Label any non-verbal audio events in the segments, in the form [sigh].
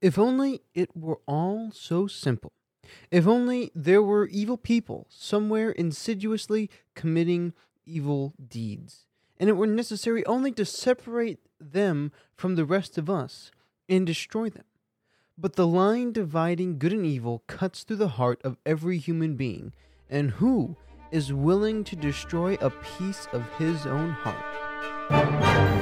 If only it were all so simple. If only there were evil people somewhere insidiously committing evil deeds, and it were necessary only to separate them from the rest of us and destroy them. But the line dividing good and evil cuts through the heart of every human being, and who is willing to destroy a piece of his own heart?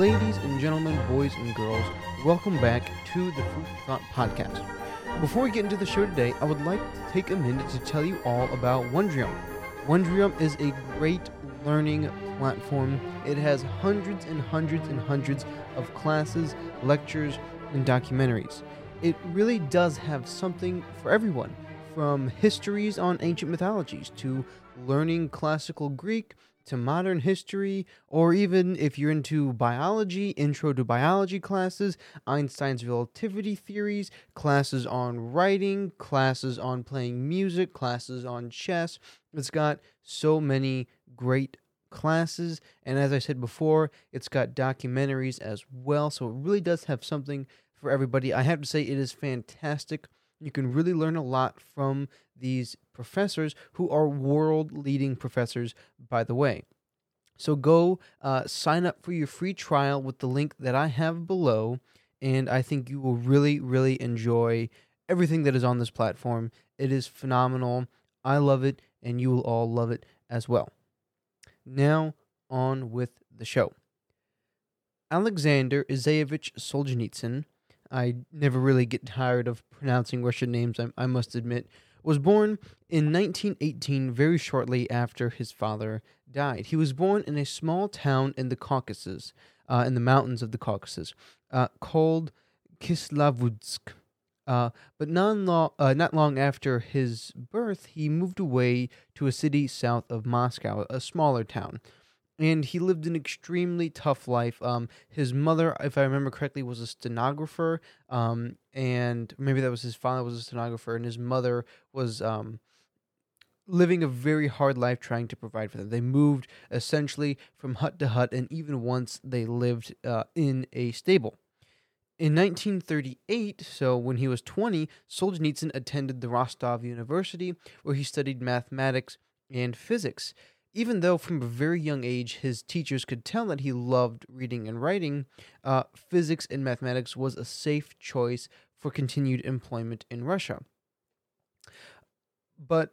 Ladies and gentlemen, boys and girls, welcome back to the Food for Thought Podcast. Before we get into the show today, I would like to take a minute to tell you all about Wondrium. Wondrium is a great learning platform. It has hundreds and hundreds and hundreds of classes, lectures, and documentaries. It really does have something for everyone, from histories on ancient mythologies to learning classical Greek to modern history, or even if you're into biology, intro to biology classes, Einstein's relativity theories, classes on writing, classes on playing music, classes on chess. It's got so many great classes, and as I said before, it's got documentaries as well, so it really does have something for everybody. I have to say, it is fantastic. You can really learn a lot from these professors who are world leading professors, by the way. So go uh, sign up for your free trial with the link that I have below, and I think you will really, really enjoy everything that is on this platform. It is phenomenal. I love it, and you will all love it as well. Now, on with the show. Alexander Isayevich Solzhenitsyn I never really get tired of pronouncing Russian names, I, I must admit, was born in 1918, very shortly after his father died. He was born in a small town in the Caucasus, uh, in the mountains of the Caucasus, uh, called Kislovodsk. Uh, but long, uh, not long after his birth, he moved away to a city south of Moscow, a smaller town and he lived an extremely tough life. Um, his mother, if I remember correctly, was a stenographer, um, and maybe that was his father was a stenographer, and his mother was um, living a very hard life trying to provide for them. They moved essentially from hut to hut, and even once they lived uh, in a stable. In 1938, so when he was 20, Solzhenitsyn attended the Rostov University, where he studied mathematics and physics. Even though from a very young age his teachers could tell that he loved reading and writing, uh, physics and mathematics was a safe choice for continued employment in Russia. But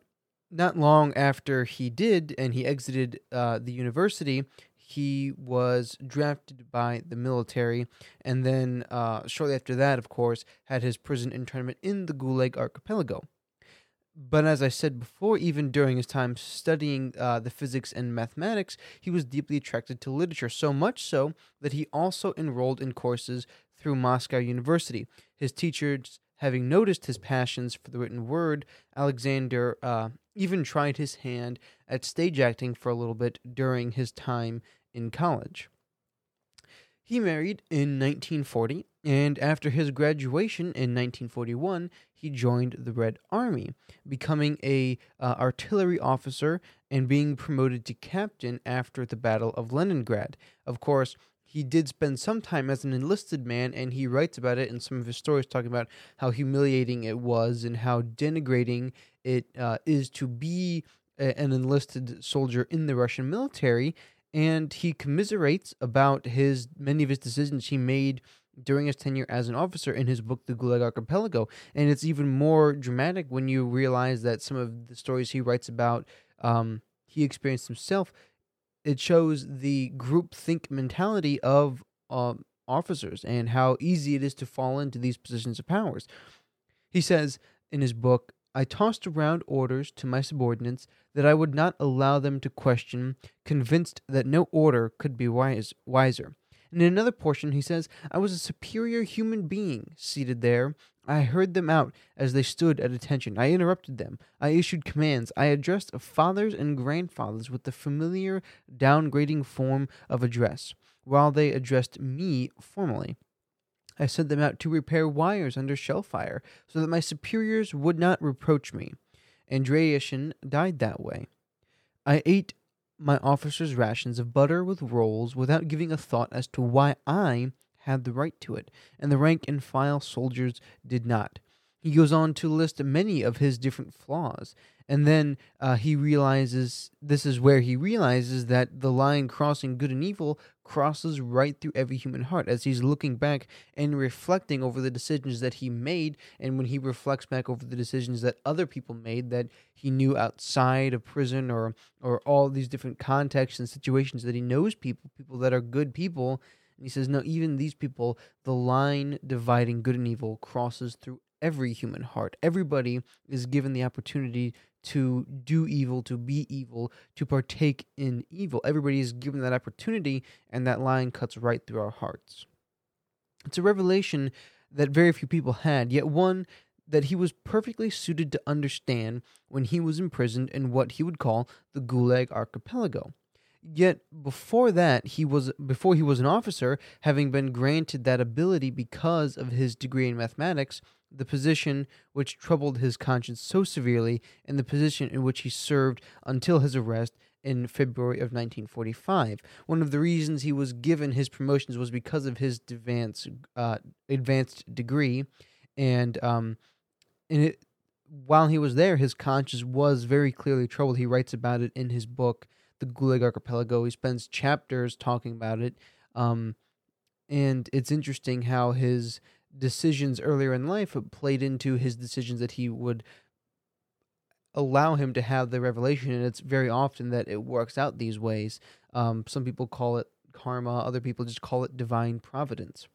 not long after he did, and he exited uh, the university, he was drafted by the military, and then uh, shortly after that, of course, had his prison internment in the Gulag Archipelago but as I said before, even during his time studying uh, the physics and mathematics, he was deeply attracted to literature, so much so that he also enrolled in courses through Moscow University. His teachers, having noticed his passions for the written word, Alexander uh, even tried his hand at stage acting for a little bit during his time in college. He married in 1940, and after his graduation in 1941, he joined the Red Army, becoming a uh, artillery officer and being promoted to captain after the Battle of Leningrad. Of course, he did spend some time as an enlisted man, and he writes about it in some of his stories, talking about how humiliating it was and how denigrating it uh, is to be a, an enlisted soldier in the Russian military and he commiserates about his many of his decisions he made during his tenure as an officer in his book The Gulag Archipelago. And it's even more dramatic when you realize that some of the stories he writes about um, he experienced himself. It shows the group think mentality of um, officers and how easy it is to fall into these positions of powers. He says in his book, I tossed around orders to my subordinates that I would not allow them to question, convinced that no order could be wise, wiser. In another portion, he says, I was a superior human being seated there. I heard them out as they stood at attention. I interrupted them. I issued commands. I addressed fathers and grandfathers with the familiar downgrading form of address, while they addressed me formally. I sent them out to repair wires under shell fire so that my superiors would not reproach me. Andreyashin died that way. I ate my officers' rations of butter with rolls without giving a thought as to why I had the right to it, and the rank and file soldiers did not. He goes on to list many of his different flaws, and then uh, he realizes this is where he realizes that the line crossing good and evil crosses right through every human heart as he's looking back and reflecting over the decisions that he made. And when he reflects back over the decisions that other people made that he knew outside of prison or or all these different contexts and situations that he knows people people that are good people. And he says no even these people the line dividing good and evil crosses through every human heart everybody is given the opportunity to do evil, to be evil, to partake in evil. Everybody is given that opportunity, and that line cuts right through our hearts. It's a revelation that very few people had, yet one that he was perfectly suited to understand when he was imprisoned in what he would call the Gulag Archipelago. Yet before that, he was before he was an officer, having been granted that ability because of his degree in mathematics, the position which troubled his conscience so severely, and the position in which he served until his arrest in February of 1945. One of the reasons he was given his promotions was because of his advanced, uh, advanced degree, and um, and it, while he was there, his conscience was very clearly troubled. He writes about it in his book, The Gulag Archipelago. He spends chapters talking about it, um, and it's interesting how his decisions earlier in life played into his decisions that he would allow him to have the revelation and it's very often that it works out these ways. Um, some people call it karma other people just call it divine providence.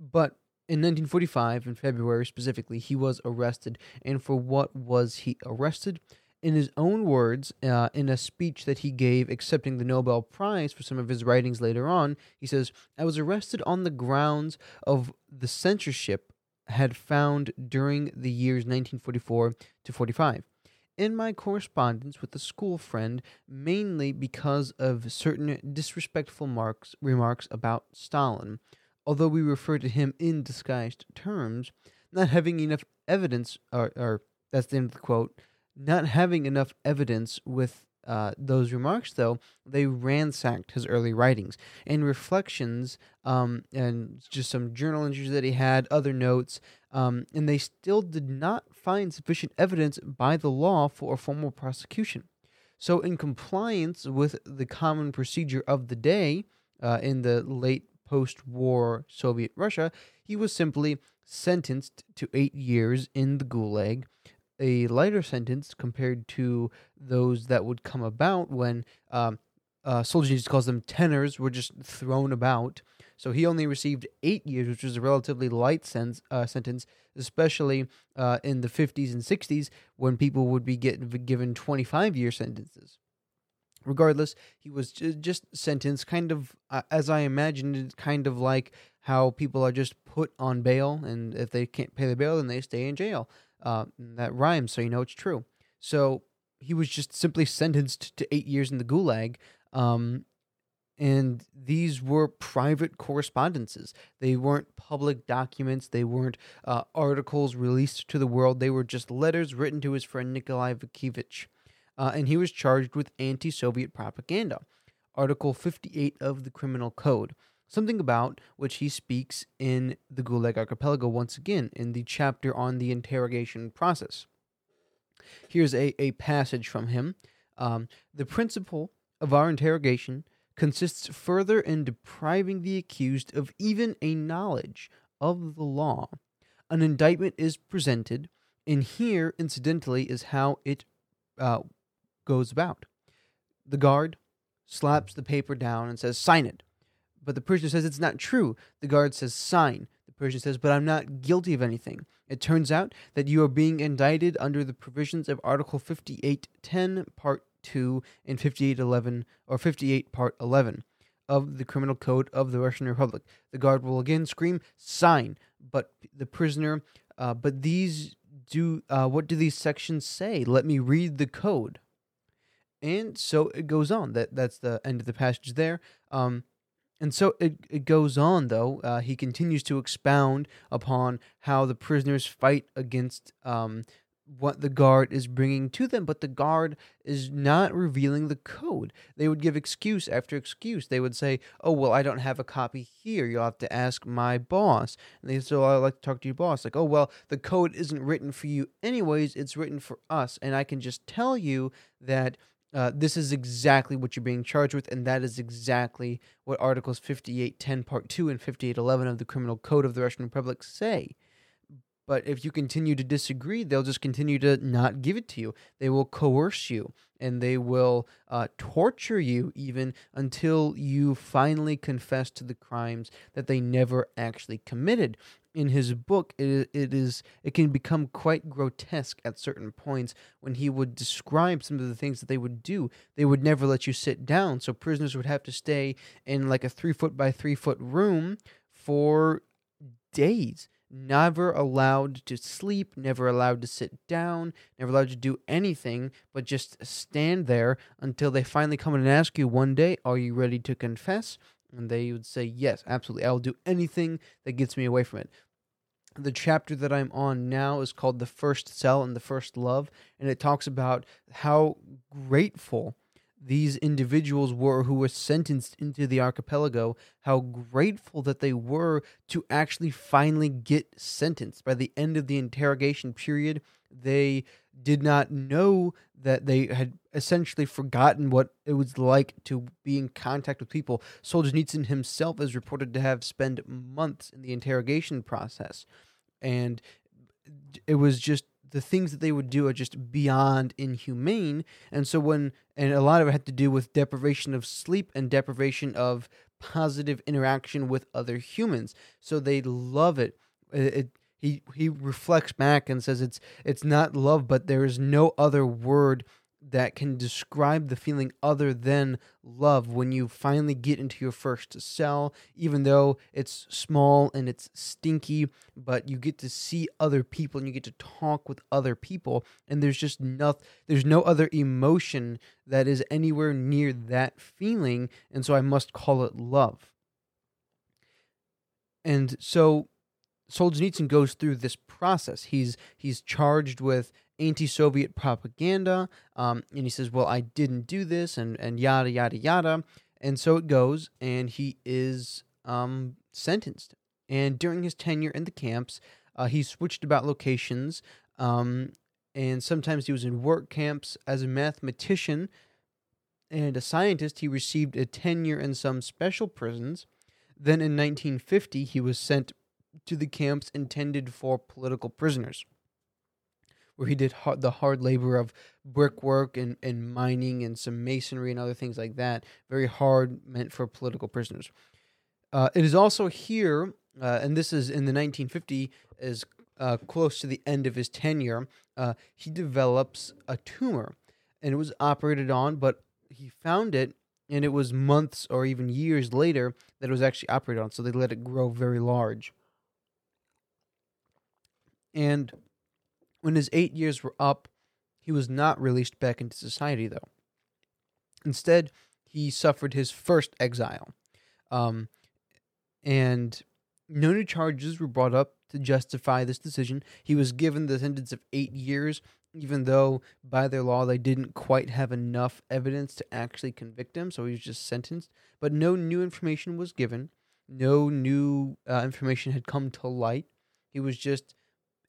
But in 1945 in february specifically he was arrested and for what was he arrested in his own words, uh, in a speech that he gave accepting the Nobel Prize for some of his writings later on, he says, I was arrested on the grounds of the censorship had found during the years 1944 to 45. In my correspondence with a school friend, mainly because of certain disrespectful marks, remarks about Stalin, although we refer to him in disguised terms, not having enough evidence, or, or that's the end of the quote, not having enough evidence with uh, those remarks, though, they ransacked his early writings and reflections um, and just some journal entries that he had, other notes, um, and they still did not find sufficient evidence by the law for a formal prosecution. So, in compliance with the common procedure of the day uh, in the late post war Soviet Russia, he was simply sentenced to eight years in the Gulag a lighter sentence compared to those that would come about when um, uh, Solzhenitsyn calls them tenners were just thrown about. So he only received eight years, which was a relatively light sense, uh, sentence, especially uh, in the 50s and 60s when people would be get, given 25 year sentences. Regardless, he was just sentenced kind of, uh, as I imagined it, kind of like how people are just put on bail, and if they can't pay the bail, then they stay in jail. Uh, that rhymes, so you know it's true. So he was just simply sentenced to eight years in the gulag. Um, and these were private correspondences. They weren't public documents. They weren't uh, articles released to the world. They were just letters written to his friend Nikolai Vitkevich. Uh, and he was charged with anti Soviet propaganda. Article 58 of the Criminal Code something about which he speaks in the Gulag Archipelago once again in the chapter on the interrogation process. Here's a, a passage from him. Um, the principle of our interrogation consists further in depriving the accused of even a knowledge of the law. An indictment is presented, and here, incidentally, is how it uh, goes about. The guard slaps the paper down and says, Sign it. But the prisoner says it's not true. The guard says, sign. The prisoner says, but I'm not guilty of anything. It turns out that you are being indicted under the provisions of Article 5810, Part 2, and 5811, or 58, Part 11 of the Criminal Code of the Russian Republic. The guard will again scream, sign. But the prisoner, uh, but these do, uh, what do these sections say? Let me read the code. And so it goes on. That That's the end of the passage there. Um, and so it, it goes on, though. Uh, he continues to expound upon how the prisoners fight against um, what the guard is bringing to them, but the guard is not revealing the code. They would give excuse after excuse. They would say, "Oh, well, I don't have a copy here. You'll have to ask my boss." And they say, "I'd like to talk to your boss." Like, "Oh, well, the code isn't written for you anyways. It's written for us, and I can just tell you that." Uh, this is exactly what you're being charged with, and that is exactly what Articles 58.10 Part 2 and 58.11 of the Criminal Code of the Russian Republic say. But if you continue to disagree, they'll just continue to not give it to you. They will coerce you and they will uh, torture you even until you finally confess to the crimes that they never actually committed. In his book, it, it is it can become quite grotesque at certain points when he would describe some of the things that they would do. They would never let you sit down, so prisoners would have to stay in like a three foot by three foot room for days never allowed to sleep, never allowed to sit down, never allowed to do anything but just stand there until they finally come in and ask you one day, Are you ready to confess? And they would say, Yes, absolutely. I'll do anything that gets me away from it. The chapter that I'm on now is called The First Cell and the First Love, and it talks about how grateful these individuals were who were sentenced into the archipelago, how grateful that they were to actually finally get sentenced. By the end of the interrogation period, they did not know that they had essentially forgotten what it was like to be in contact with people. Solzhenitsyn himself is reported to have spent months in the interrogation process. And it was just the things that they would do are just beyond inhumane. And so when and a lot of it had to do with deprivation of sleep and deprivation of positive interaction with other humans. So they love it. it, it he he reflects back and says it's it's not love, but there is no other word that can describe the feeling other than love when you finally get into your first cell, even though it's small and it's stinky, but you get to see other people and you get to talk with other people, and there's just nothing, there's no other emotion that is anywhere near that feeling, and so I must call it love. And so Solzhenitsyn goes through this process. He's he's charged with anti-Soviet propaganda, um, and he says, "Well, I didn't do this," and and yada yada yada, and so it goes, and he is um, sentenced. And during his tenure in the camps, uh, he switched about locations, um, and sometimes he was in work camps as a mathematician and a scientist. He received a tenure in some special prisons. Then in 1950, he was sent to the camps intended for political prisoners where he did hard, the hard labor of brickwork and, and mining and some masonry and other things like that. Very hard, meant for political prisoners. Uh, it is also here, uh, and this is in the 1950, is uh, close to the end of his tenure. Uh, he develops a tumor, and it was operated on, but he found it, and it was months or even years later that it was actually operated on. So they let it grow very large. And when his eight years were up, he was not released back into society, though. Instead, he suffered his first exile. Um, and no new charges were brought up to justify this decision. He was given the sentence of eight years, even though by their law they didn't quite have enough evidence to actually convict him, so he was just sentenced. But no new information was given, no new uh, information had come to light. He was just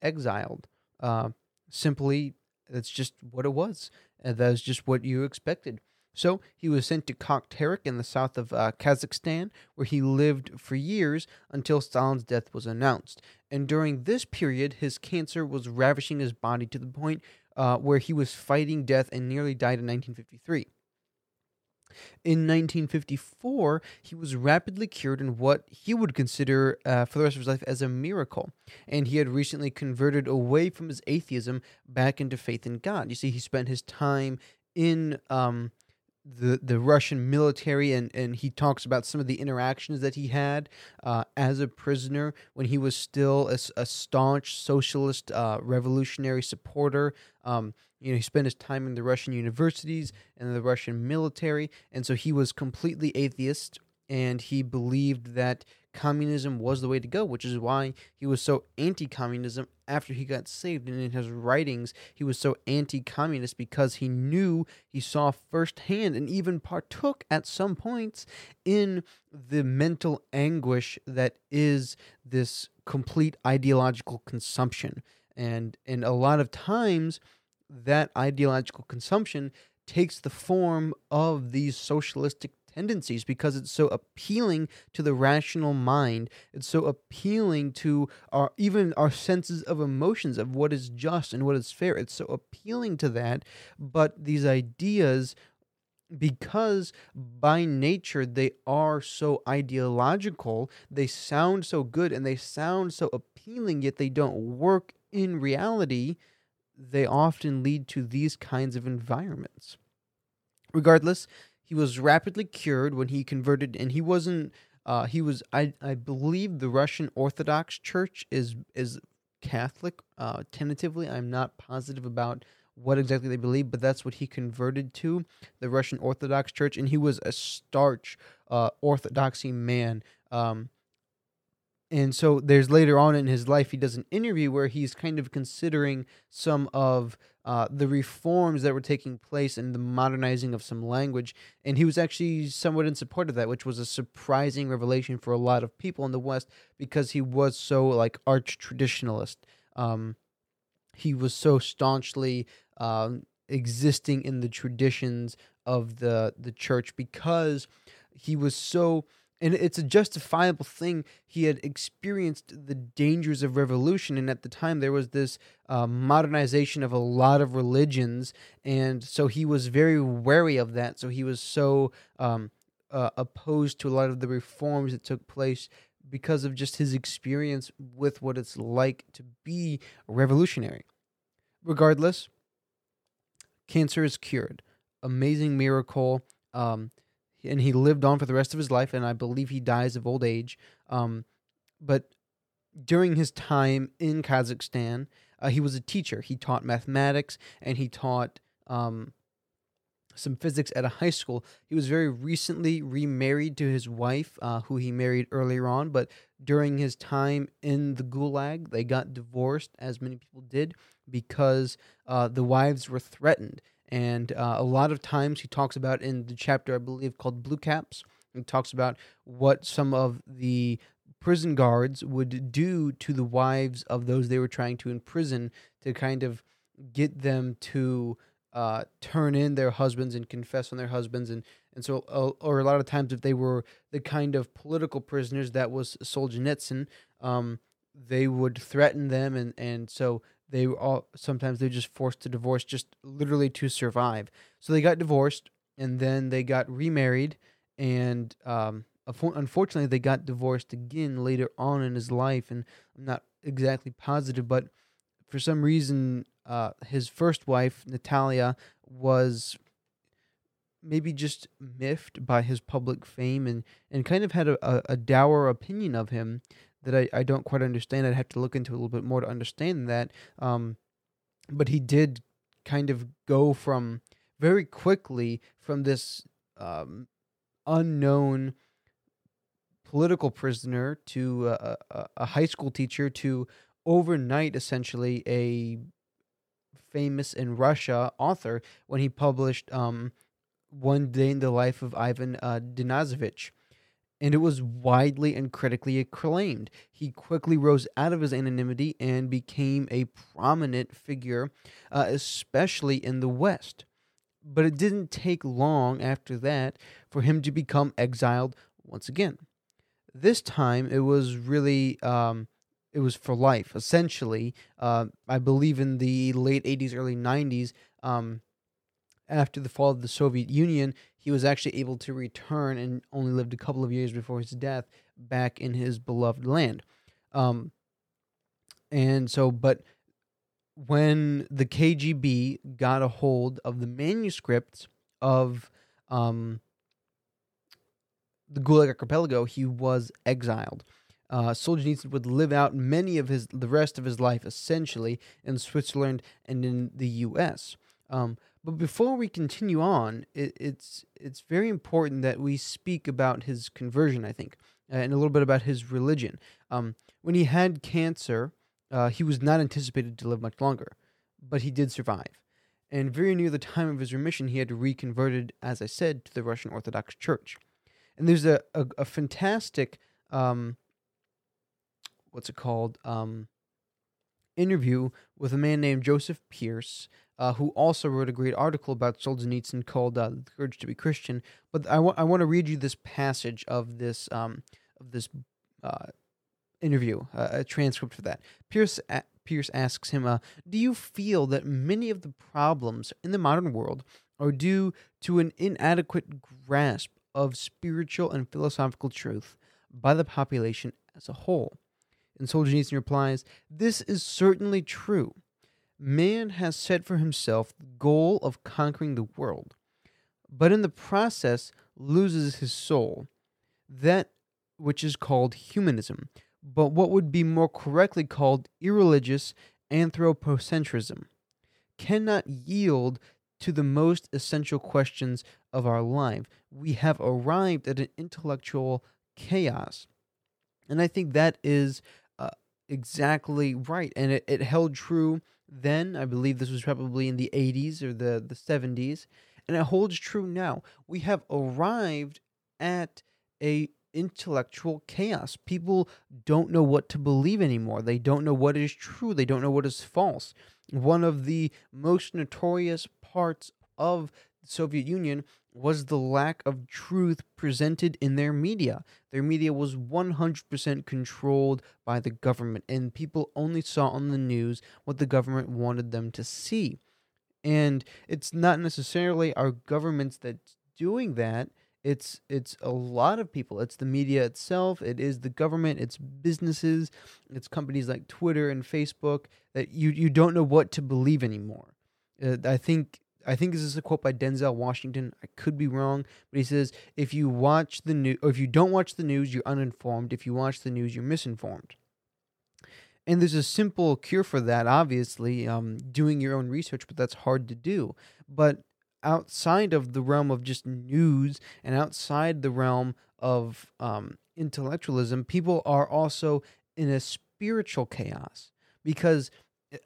exiled. Uh, simply, that's just what it was. And that's just what you expected. So he was sent to Kokterek in the south of uh, Kazakhstan, where he lived for years until Stalin's death was announced. And during this period, his cancer was ravishing his body to the point uh, where he was fighting death and nearly died in 1953. In 1954, he was rapidly cured in what he would consider uh, for the rest of his life as a miracle. And he had recently converted away from his atheism back into faith in God. You see, he spent his time in um, the the Russian military, and, and he talks about some of the interactions that he had uh, as a prisoner when he was still a, a staunch socialist uh, revolutionary supporter. Um, you know, he spent his time in the Russian universities and the Russian military, and so he was completely atheist, and he believed that communism was the way to go, which is why he was so anti communism after he got saved. And in his writings, he was so anti communist because he knew, he saw firsthand, and even partook at some points in the mental anguish that is this complete ideological consumption. And, and a lot of times, that ideological consumption takes the form of these socialistic tendencies because it's so appealing to the rational mind. It's so appealing to our even our senses of emotions of what is just and what is fair. It's so appealing to that, but these ideas because by nature they are so ideological, they sound so good and they sound so appealing, yet they don't work in reality. They often lead to these kinds of environments. Regardless, he was rapidly cured when he converted, and he wasn't. Uh, he was, I, I believe, the Russian Orthodox Church is is Catholic. Uh, tentatively, I'm not positive about what exactly they believe, but that's what he converted to, the Russian Orthodox Church, and he was a starch uh, Orthodoxy man. Um, and so there's later on in his life he does an interview where he's kind of considering some of uh, the reforms that were taking place and the modernizing of some language. And he was actually somewhat in support of that, which was a surprising revelation for a lot of people in the West because he was so like arch traditionalist. Um, he was so staunchly um, existing in the traditions of the the church because he was so and it's a justifiable thing. He had experienced the dangers of revolution, and at the time there was this uh, modernization of a lot of religions, and so he was very wary of that. So he was so um, uh, opposed to a lot of the reforms that took place because of just his experience with what it's like to be revolutionary. Regardless, cancer is cured. Amazing miracle. Um, and he lived on for the rest of his life, and I believe he dies of old age. Um, but during his time in Kazakhstan, uh, he was a teacher. He taught mathematics and he taught um, some physics at a high school. He was very recently remarried to his wife, uh, who he married earlier on. But during his time in the gulag, they got divorced, as many people did, because uh, the wives were threatened. And uh, a lot of times he talks about in the chapter, I believe, called Blue Caps, he talks about what some of the prison guards would do to the wives of those they were trying to imprison to kind of get them to uh, turn in their husbands and confess on their husbands. And and so uh, or a lot of times if they were the kind of political prisoners that was Solzhenitsyn, um, they would threaten them. And and so they all sometimes they're just forced to divorce just literally to survive. So they got divorced and then they got remarried and um, unfortunately they got divorced again later on in his life and I'm not exactly positive but for some reason uh, his first wife Natalia was maybe just miffed by his public fame and, and kind of had a, a, a dour opinion of him that I, I don't quite understand. I'd have to look into a little bit more to understand that. Um, but he did kind of go from very quickly from this um, unknown political prisoner to a, a, a high school teacher to overnight essentially a famous in Russia author when he published um, One Day in the Life of Ivan uh, Denisovich and it was widely and critically acclaimed. He quickly rose out of his anonymity and became a prominent figure, uh, especially in the West. But it didn't take long after that for him to become exiled once again. This time it was really. Um, it was for life, essentially. Uh, I believe in the late 80s, early 90s, um, after the fall of the Soviet Union, he was actually able to return and only lived a couple of years before his death back in his beloved land. Um, and so, but when the KGB got a hold of the manuscripts of um, the Gulag Archipelago, he was exiled. Uh, Solzhenitsyn would live out many of his the rest of his life essentially in Switzerland and in the U.S. Um, but before we continue on, it, it's it's very important that we speak about his conversion. I think and a little bit about his religion. Um, when he had cancer, uh, he was not anticipated to live much longer, but he did survive. And very near the time of his remission, he had reconverted, as I said, to the Russian Orthodox Church. And there's a, a, a fantastic, um, what's it called, um, interview with a man named Joseph Pearce, uh, who also wrote a great article about Solzhenitsyn called uh, "The Courage to Be Christian." But I, I want to read you this passage of this um, of this uh, interview, uh, a transcript for that. Pierce a- Pearce asks him, uh, "Do you feel that many of the problems in the modern world are due to an inadequate grasp of spiritual and philosophical truth by the population as a whole?" And Solzhenitsyn replies, "This is certainly true. Man has set for himself the goal of conquering the world, but in the process loses his soul, that which is called humanism." but what would be more correctly called irreligious anthropocentrism, cannot yield to the most essential questions of our life. We have arrived at an intellectual chaos. And I think that is uh, exactly right. And it, it held true then. I believe this was probably in the 80s or the, the 70s. And it holds true now. We have arrived at a intellectual chaos. People don't know what to believe anymore. They don't know what is true. They don't know what is false. One of the most notorious parts of the Soviet Union was the lack of truth presented in their media. Their media was 100% controlled by the government, and people only saw on the news what the government wanted them to see. And it's not necessarily our governments that's doing that. It's it's a lot of people. It's the media itself. It is the government. It's businesses. It's companies like twitter and facebook that you you don't know what to believe anymore. Uh, i think i think this is a quote by denzel washington. I could be wrong but he says if you watch the news or if you don't watch the news you're uninformed. If you watch the news you're misinformed. And there's a simple cure for that obviously um, doing your own research but that's hard to do. But outside of the realm of just news and outside the realm of um, intellectualism, people are also in a spiritual chaos because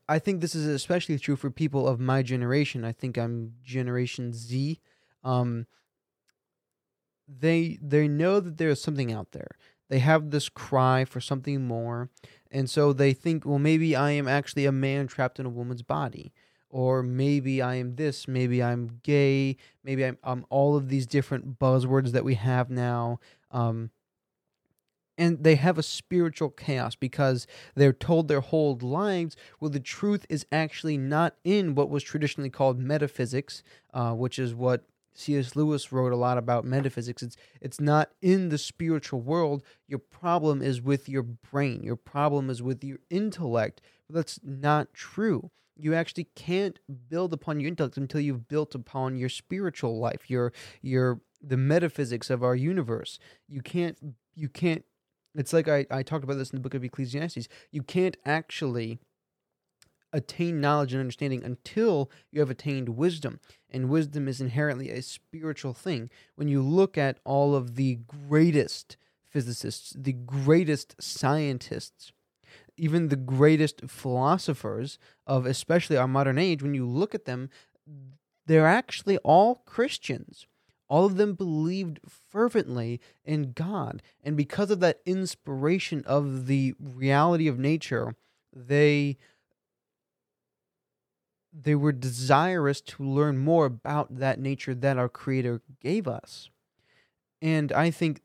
I think this is especially true for people of my generation. I think I'm Generation Z. Um, they they know that there is something out there. They have this cry for something more, and so they think, well, maybe I am actually a man trapped in a woman's body or maybe I am this, maybe I'm gay, maybe I'm, I'm all of these different buzzwords that we have now. Um, and they have a spiritual chaos because they're told their whole lives well the truth is actually not in what was traditionally called metaphysics uh, which is what cs lewis wrote a lot about metaphysics. It's it's not in the spiritual world. Your problem is with your brain. Your problem is with your intellect. But that's not true. You actually can't build upon your intellect until you've built upon your spiritual life, your your the metaphysics of our universe. You can't you can't it's like I, I talked about this in the book of Ecclesiastes. You can't actually attain knowledge and understanding until you have attained wisdom. And wisdom is inherently a spiritual thing. When you look at all of the greatest physicists, the greatest scientists, even the greatest philosophers of especially our modern age, when you look at them, they're actually all Christians. All of them believed fervently in God. And because of that inspiration of the reality of nature, they they were desirous to learn more about that nature that our creator gave us. And I think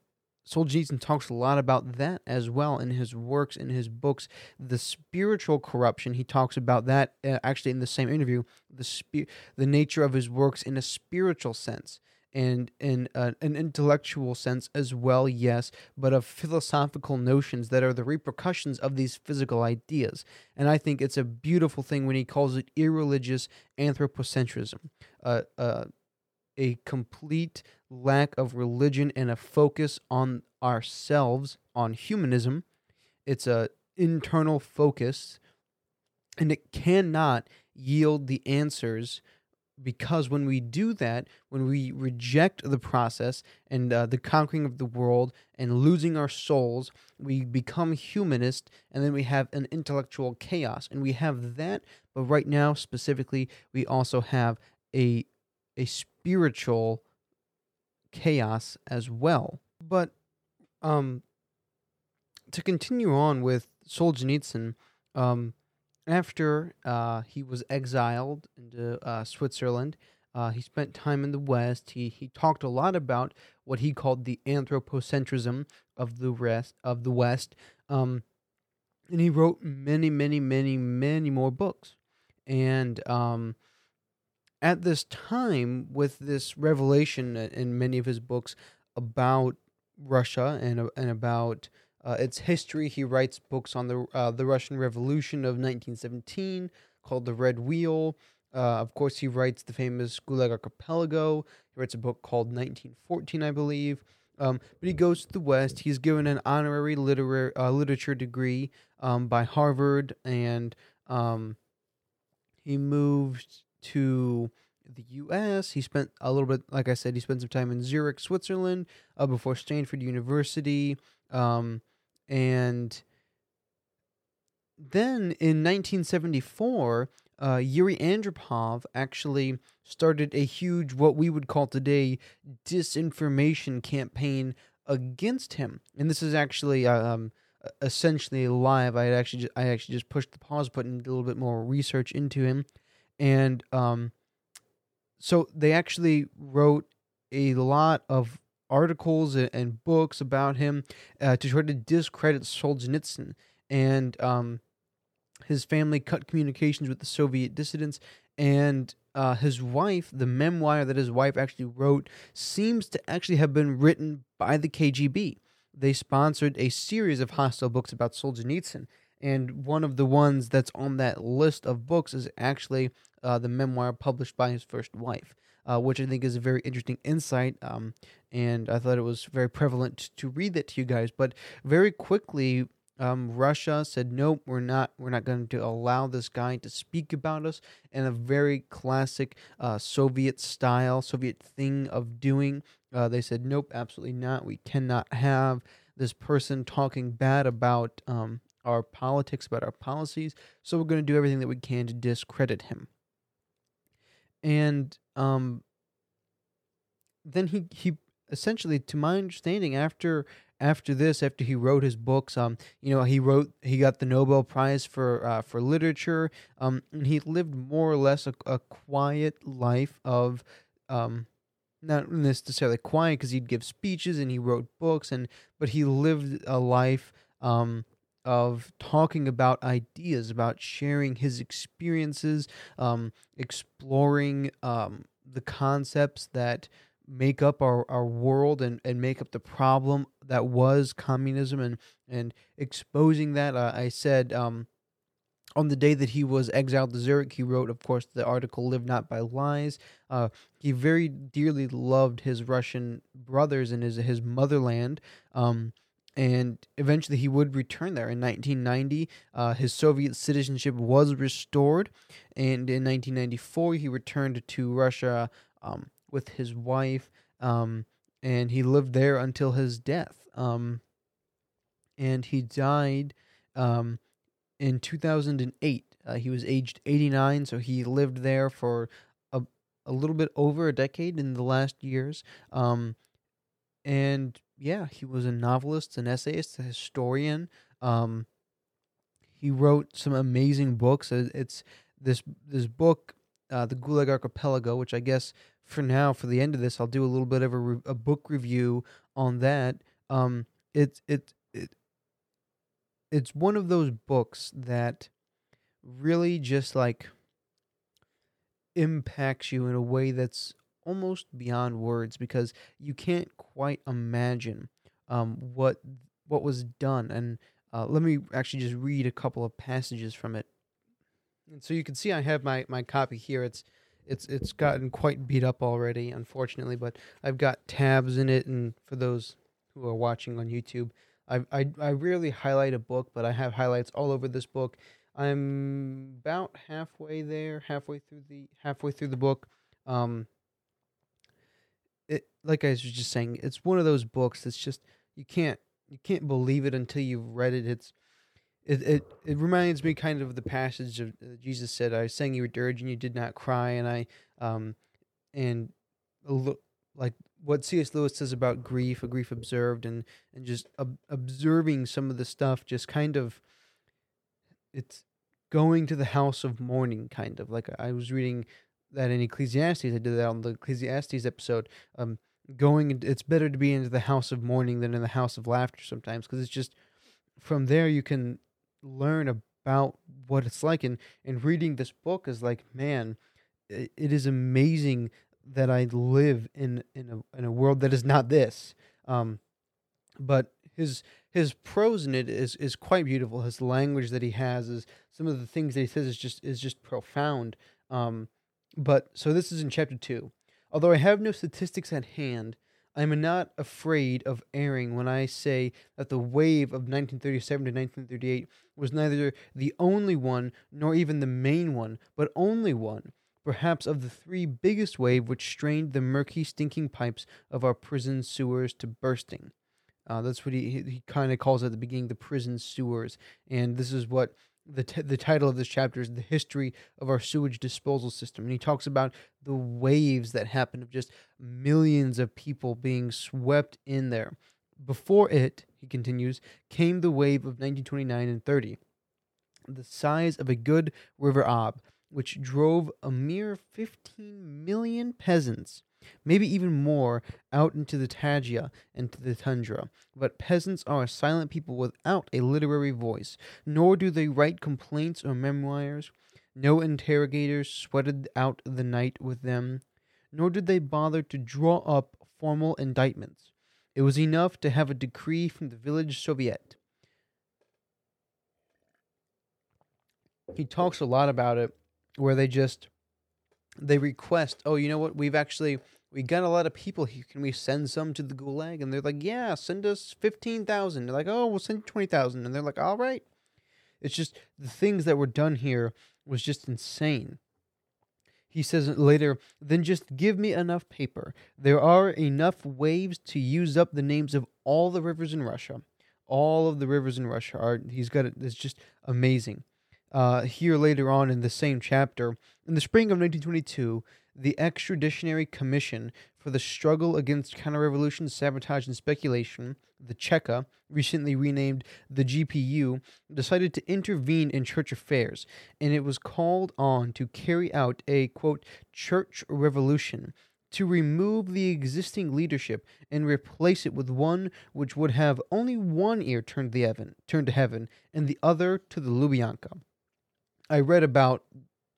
Solzhenitsyn talks a lot about that as well in his works, in his books. The spiritual corruption, he talks about that uh, actually in the same interview. The spi- the nature of his works in a spiritual sense and in uh, an intellectual sense as well, yes, but of philosophical notions that are the repercussions of these physical ideas. And I think it's a beautiful thing when he calls it irreligious anthropocentrism, uh, uh, a complete lack of religion and a focus on ourselves, on humanism. It's a internal focus and it cannot yield the answers because when we do that, when we reject the process and uh, the conquering of the world and losing our souls, we become humanist and then we have an intellectual chaos. And we have that, but right now, specifically, we also have a, a spiritual chaos as well. But um, to continue on with Solzhenitsyn, um, after uh, he was exiled into uh, Switzerland, uh, he spent time in the West. He he talked a lot about what he called the anthropocentrism of the rest of the West, um, and he wrote many, many, many, many more books. And um, at this time, with this revelation in many of his books about Russia and and about uh, its history. He writes books on the uh, the Russian Revolution of 1917 called The Red Wheel. Uh, of course, he writes the famous Gulag Archipelago. He writes a book called 1914, I believe. Um, but he goes to the West. He's given an honorary literary uh, literature degree um, by Harvard, and um, he moved to the U.S. He spent a little bit, like I said, he spent some time in Zurich, Switzerland, uh, before Stanford University. Um, and then in 1974, uh, Yuri Andropov actually started a huge, what we would call today, disinformation campaign against him. And this is actually um, essentially live. I actually just, I actually just pushed the pause button, did a little bit more research into him, and um, so they actually wrote a lot of articles and, books about him uh, to try to discredit Solzhenitsyn. And um, his family cut communications with the Soviet dissidents. And uh, his wife, the memoir that his wife actually wrote, seems to actually have been written by the KGB. They sponsored a series of hostile books about Solzhenitsyn. And one of the ones that's on that list of books is actually uh, the memoir published by his first wife uh, which I think is a very interesting insight. Um, and I thought it was very prevalent to read that to you guys. But very quickly, um, Russia said, "Nope, we're not. We're not going to allow this guy to speak about us." In a very classic uh, Soviet style, Soviet thing of doing, uh, they said, "Nope, absolutely not. We cannot have this person talking bad about um, our politics, about our policies. So we're going to do everything that we can to discredit him." And um, then he he essentially, to my understanding, after after this, after he wrote his books, um, you know, he wrote he got the Nobel Prize for uh, for literature. Um, and he lived more or less a, a quiet life of um, not necessarily quiet because he'd give speeches and he wrote books and but he lived a life um of talking about ideas, about sharing his experiences, um, exploring um, the concepts that make up our, our world and, and make up the problem that was communism and, and exposing that. Uh, I said um, on the day that he was exiled to Zurich, he wrote, of course, the article Live Not by Lies. Uh, he very dearly loved his Russian brothers and his, his motherland. Um, and eventually he would return there. In 1990 uh, his soviet citizenship was restored and in 1994 he returned to russia um, with his wife um, and he lived there until his death um, and he died um, in 2008 uh, he was aged 89 so he lived there for a, a little bit over a decade in the last years um, and yeah, he was a novelist, an essayist, a historian. Um, he wrote some amazing books. It's this this book, uh, the Gulag Archipelago, which I guess for now, for the end of this, I'll do a little bit of a, re- a book review on that. Um, it's it, it it's one of those books that really just like impacts you in a way that's almost beyond words because you can't quite imagine um, what what was done. And uh, let me actually just read a couple of passages from it. And so you can see I have my, my copy here. It's it's it's gotten quite beat up already, unfortunately, but I've got tabs in it. And for those who are watching on YouTube, I I I rarely highlight a book, but I have highlights all over this book. I'm about halfway there, halfway through the halfway through the book. Um, like I was just saying, it's one of those books that's just you can't you can't believe it until you've read it. It's it it, it reminds me kind of the passage of uh, Jesus said, "I sang you a dirge and you did not cry," and I um and look like what C.S. Lewis says about grief, a grief observed, and and just ob- observing some of the stuff, just kind of it's going to the house of mourning, kind of like I was reading that in Ecclesiastes. I did that on the Ecclesiastes episode. Um, going, it's better to be into the house of mourning than in the house of laughter sometimes, because it's just from there you can learn about what it's like. And and reading this book is like, man, it, it is amazing that I live in in a in a world that is not this. Um, but his his prose in it is is quite beautiful. His language that he has is some of the things that he says is just is just profound. Um, but so this is in chapter two. Although I have no statistics at hand, I am not afraid of erring when I say that the wave of 1937 to 1938 was neither the only one nor even the main one, but only one, perhaps of the three biggest wave which strained the murky, stinking pipes of our prison sewers to bursting. Uh, that's what he he, kind of calls at the beginning the prison sewers, and this is what the t- the title of this chapter is the history of our sewage disposal system. And he talks about the waves that happen of just millions of people being swept in there. Before it he continues came the wave of 1929 and 30 the size of a good river ob which drove a mere 15 million peasants maybe even more, out into the taiga and to the tundra. But peasants are a silent people without a literary voice, nor do they write complaints or memoirs. No interrogators sweated out the night with them, nor did they bother to draw up formal indictments. It was enough to have a decree from the village soviet. He talks a lot about it, where they just they request, oh, you know what? We've actually we got a lot of people here. Can we send some to the gulag? And they're like, yeah, send us fifteen thousand. They're like, oh, we'll send twenty thousand. And they're like, all right. It's just the things that were done here was just insane. He says later, then just give me enough paper. There are enough waves to use up the names of all the rivers in Russia. All of the rivers in Russia are. He's got it. It's just amazing uh, here later on in the same chapter. In the spring of 1922, the Extraordinary Commission for the Struggle Against Counter-Revolution, Sabotage, and Speculation, the Cheka, recently renamed the GPU, decided to intervene in church affairs, and it was called on to carry out a, quote, church revolution to remove the existing leadership and replace it with one which would have only one ear turned, the heaven, turned to heaven and the other to the Lubyanka. I read about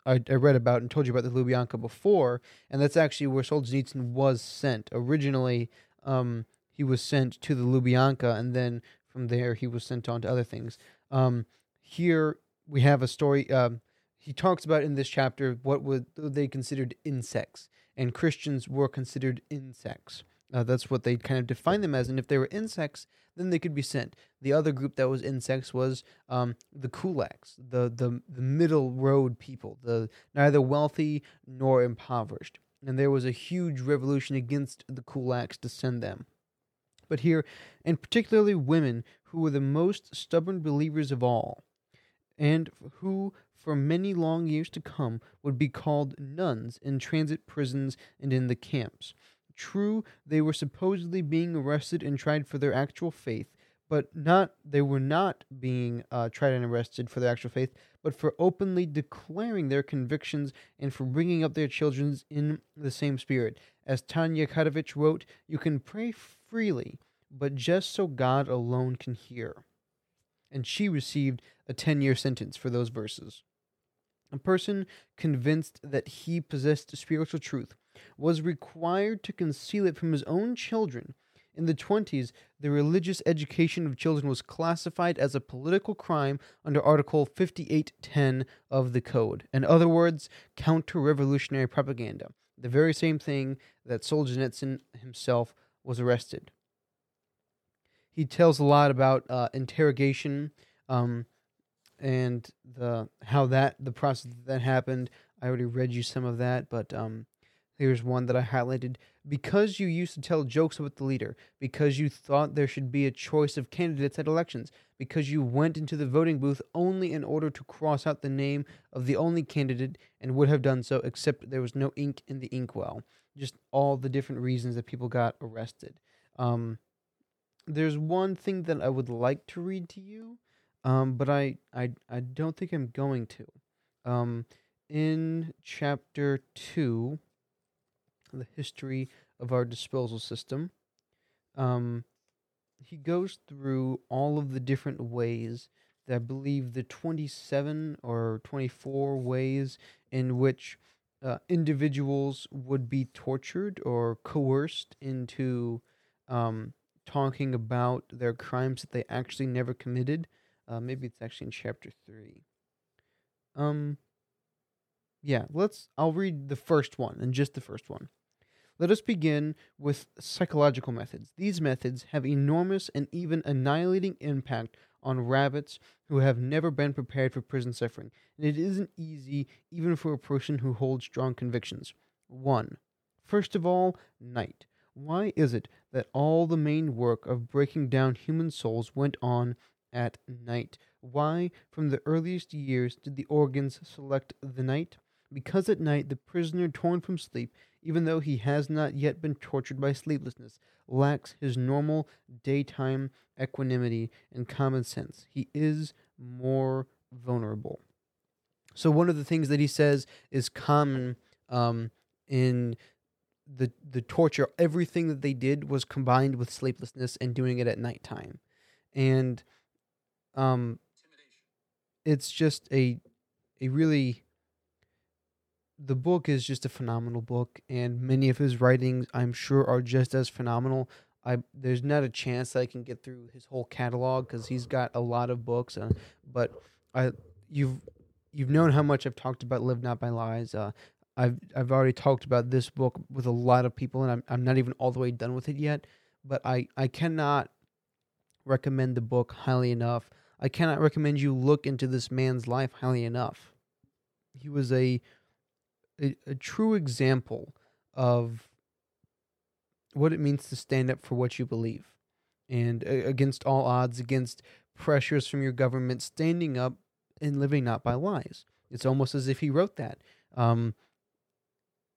I, I read about and told you about the Lubyanka before, and that's actually where Solzhenitsyn was sent. Originally, um, he was sent to the Lubyanka, and then from there he was sent on to other things. Um, here we have a story. Um, he talks about in this chapter what would they considered insects, and Christians were considered insects. Uh, that's what they kind of define them as. And if they were insects, then they could be sent. The other group that was insects was um, the kulaks, the, the the middle road people, the neither wealthy nor impoverished. And there was a huge revolution against the kulaks to send them. But here, and particularly women who were the most stubborn believers of all, and who for many long years to come would be called nuns in transit prisons and in the camps. True, they were supposedly being arrested and tried for their actual faith, but not they were not being uh, tried and arrested for their actual faith, but for openly declaring their convictions and for bringing up their children in the same spirit. As Tanya Khodkevich wrote, "You can pray freely, but just so God alone can hear." And she received a ten-year sentence for those verses. A person convinced that he possessed spiritual truth was required to conceal it from his own children. In the 20s, the religious education of children was classified as a political crime under Article 5810 of the Code. In other words, counter revolutionary propaganda, the very same thing that Solzhenitsyn himself was arrested. He tells a lot about uh, interrogation um, and the how that the process that happened. I already read you some of that, but um, Here's one that I highlighted. Because you used to tell jokes about the leader, because you thought there should be a choice of candidates at elections, because you went into the voting booth only in order to cross out the name of the only candidate and would have done so except there was no ink in the inkwell. Just all the different reasons that people got arrested. Um, there's one thing that I would like to read to you, um, but I, I, I don't think I'm going to. Um, in chapter 2, the history of our disposal system, um, he goes through all of the different ways that I believe the 27 or 24 ways in which uh, individuals would be tortured or coerced into um, talking about their crimes that they actually never committed. Uh, maybe it's actually in chapter 3. Um, yeah, let's. I'll read the first one and just the first one. Let us begin with psychological methods. These methods have enormous and even annihilating impact on rabbits who have never been prepared for prison suffering, and it isn't easy even for a person who holds strong convictions. 1. First of all, night. Why is it that all the main work of breaking down human souls went on at night? Why, from the earliest years, did the organs select the night? Because at night the prisoner torn from sleep, even though he has not yet been tortured by sleeplessness, lacks his normal daytime equanimity and common sense. He is more vulnerable. So one of the things that he says is common um, in the the torture. Everything that they did was combined with sleeplessness and doing it at nighttime, and um, it's just a a really the book is just a phenomenal book, and many of his writings, I'm sure, are just as phenomenal. I there's not a chance that I can get through his whole catalog because he's got a lot of books. Uh, but I you've you've known how much I've talked about Live Not by Lies. Uh, I've I've already talked about this book with a lot of people, and I'm I'm not even all the way done with it yet. But I I cannot recommend the book highly enough. I cannot recommend you look into this man's life highly enough. He was a a, a true example of what it means to stand up for what you believe and uh, against all odds against pressures from your government standing up and living not by lies. It's almost as if he wrote that um,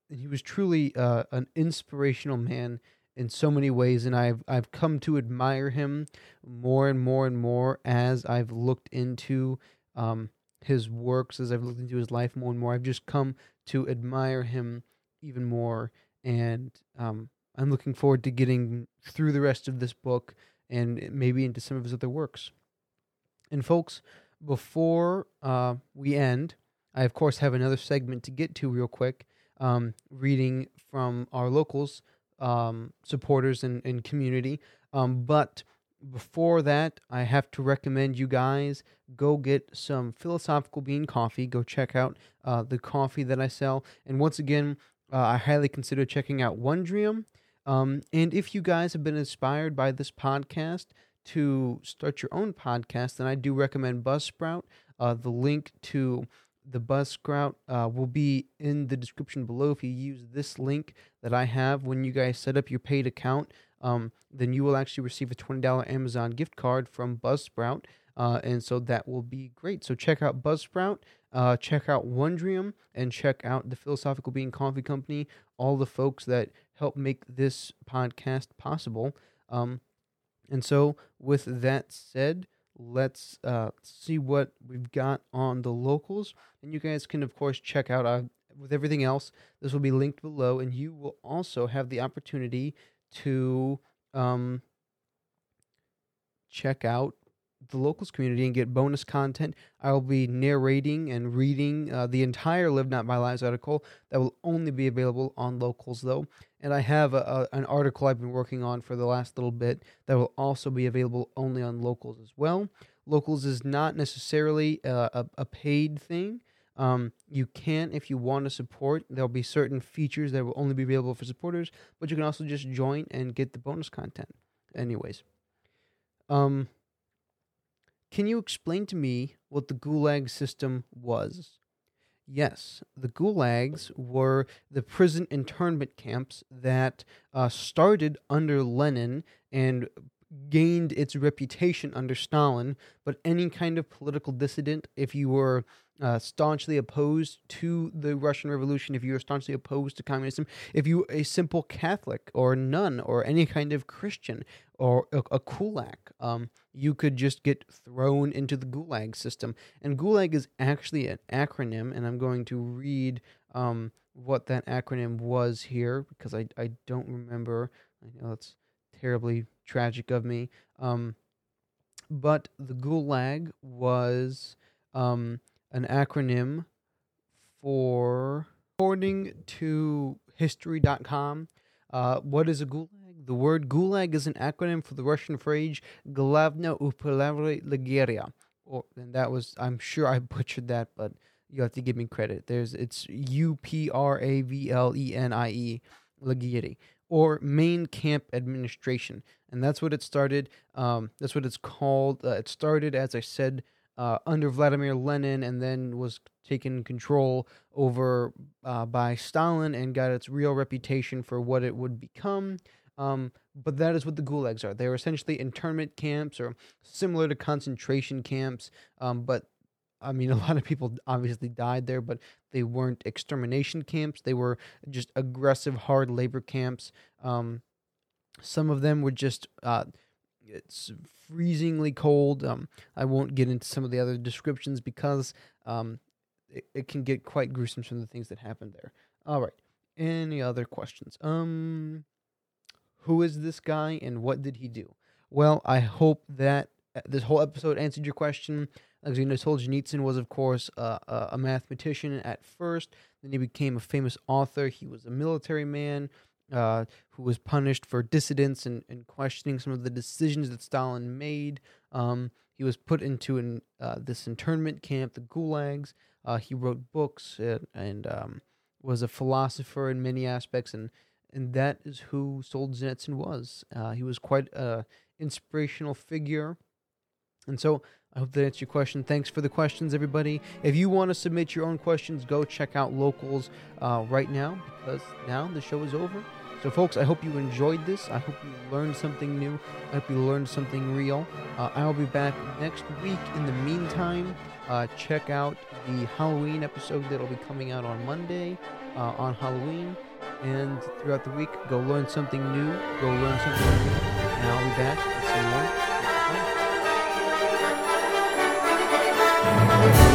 he was truly uh, an inspirational man in so many ways and I've I've come to admire him more and more and more as I've looked into um, his works as I've looked into his life more and more. I've just come to admire him even more. And um, I'm looking forward to getting through the rest of this book and maybe into some of his other works. And, folks, before uh, we end, I, of course, have another segment to get to real quick, um, reading from our locals, um, supporters, and, and community. Um, but before that, I have to recommend you guys go get some philosophical bean coffee. Go check out uh, the coffee that I sell. And once again, uh, I highly consider checking out Wondrium. Um, and if you guys have been inspired by this podcast to start your own podcast, then I do recommend Buzzsprout. Uh, the link to the Buzzsprout uh, will be in the description below. If you use this link that I have when you guys set up your paid account, um, then you will actually receive a $20 Amazon gift card from Buzzsprout. Uh, and so that will be great. So check out Buzzsprout, uh, check out Wondrium, and check out the Philosophical Bean Coffee Company, all the folks that help make this podcast possible. Um, and so, with that said, let's uh, see what we've got on the locals. And you guys can, of course, check out uh, with everything else. This will be linked below, and you will also have the opportunity to um, check out the locals community and get bonus content. I will be narrating and reading uh, the entire Live Not by Lies article that will only be available on locals, though. And I have a, a, an article I've been working on for the last little bit that will also be available only on locals as well. Locals is not necessarily a, a, a paid thing. Um, you can, if you want to support, there'll be certain features that will only be available for supporters, but you can also just join and get the bonus content. Anyways, um, can you explain to me what the Gulag system was? Yes, the gulags were the prison internment camps that uh, started under Lenin and gained its reputation under Stalin. But any kind of political dissident, if you were uh, staunchly opposed to the Russian Revolution, if you were staunchly opposed to communism, if you a simple Catholic or nun or any kind of Christian or a, a kulak, um, you could just get thrown into the Gulag system. And Gulag is actually an acronym, and I'm going to read um, what that acronym was here because I, I don't remember. I know it's terribly tragic of me. Um, but the Gulag was um, an acronym for according to history.com uh, what is a gulag? The word gulag is an acronym for the russian phrase glavna upolavre legeria. Or and that was i'm sure i [laughs] butchered that but you have to give me credit. There's it's u-p-r-a-v-l-e-n-i-e legeria or main camp administration. And that's what it started um, that's what it's called. Uh, it started as i said uh, under Vladimir Lenin and then was taken control over uh, by Stalin and got its real reputation for what it would become. Um, but that is what the gulags are. They are essentially internment camps or similar to concentration camps. Um, but I mean, [laughs] a lot of people obviously died there, but they weren't extermination camps. They were just aggressive, hard labor camps. Um, some of them were just uh, it's freezingly cold. Um, I won't get into some of the other descriptions because um, it, it can get quite gruesome some of the things that happened there. All right. Any other questions? Um, who is this guy and what did he do? Well, I hope that uh, this whole episode answered your question. Alexander Solzhenitsyn was, of course, uh, a mathematician at first. Then he became a famous author. He was a military man uh, who was punished for dissidence and, and questioning some of the decisions that Stalin made. Um, he was put into an, uh, this internment camp, the gulags. Uh, he wrote books and, and um, was a philosopher in many aspects, and and that is who Solzhenitsyn was. Uh, he was quite an inspirational figure, and so I hope that answered your question. Thanks for the questions, everybody. If you want to submit your own questions, go check out Locals uh, right now because now the show is over. So, folks, I hope you enjoyed this. I hope you learned something new. I hope you learned something real. Uh, I'll be back next week. In the meantime, uh, check out the Halloween episode that'll be coming out on Monday uh, on Halloween. And throughout the week, go learn something new. Go learn something new. And I'll be back with some more Thank you.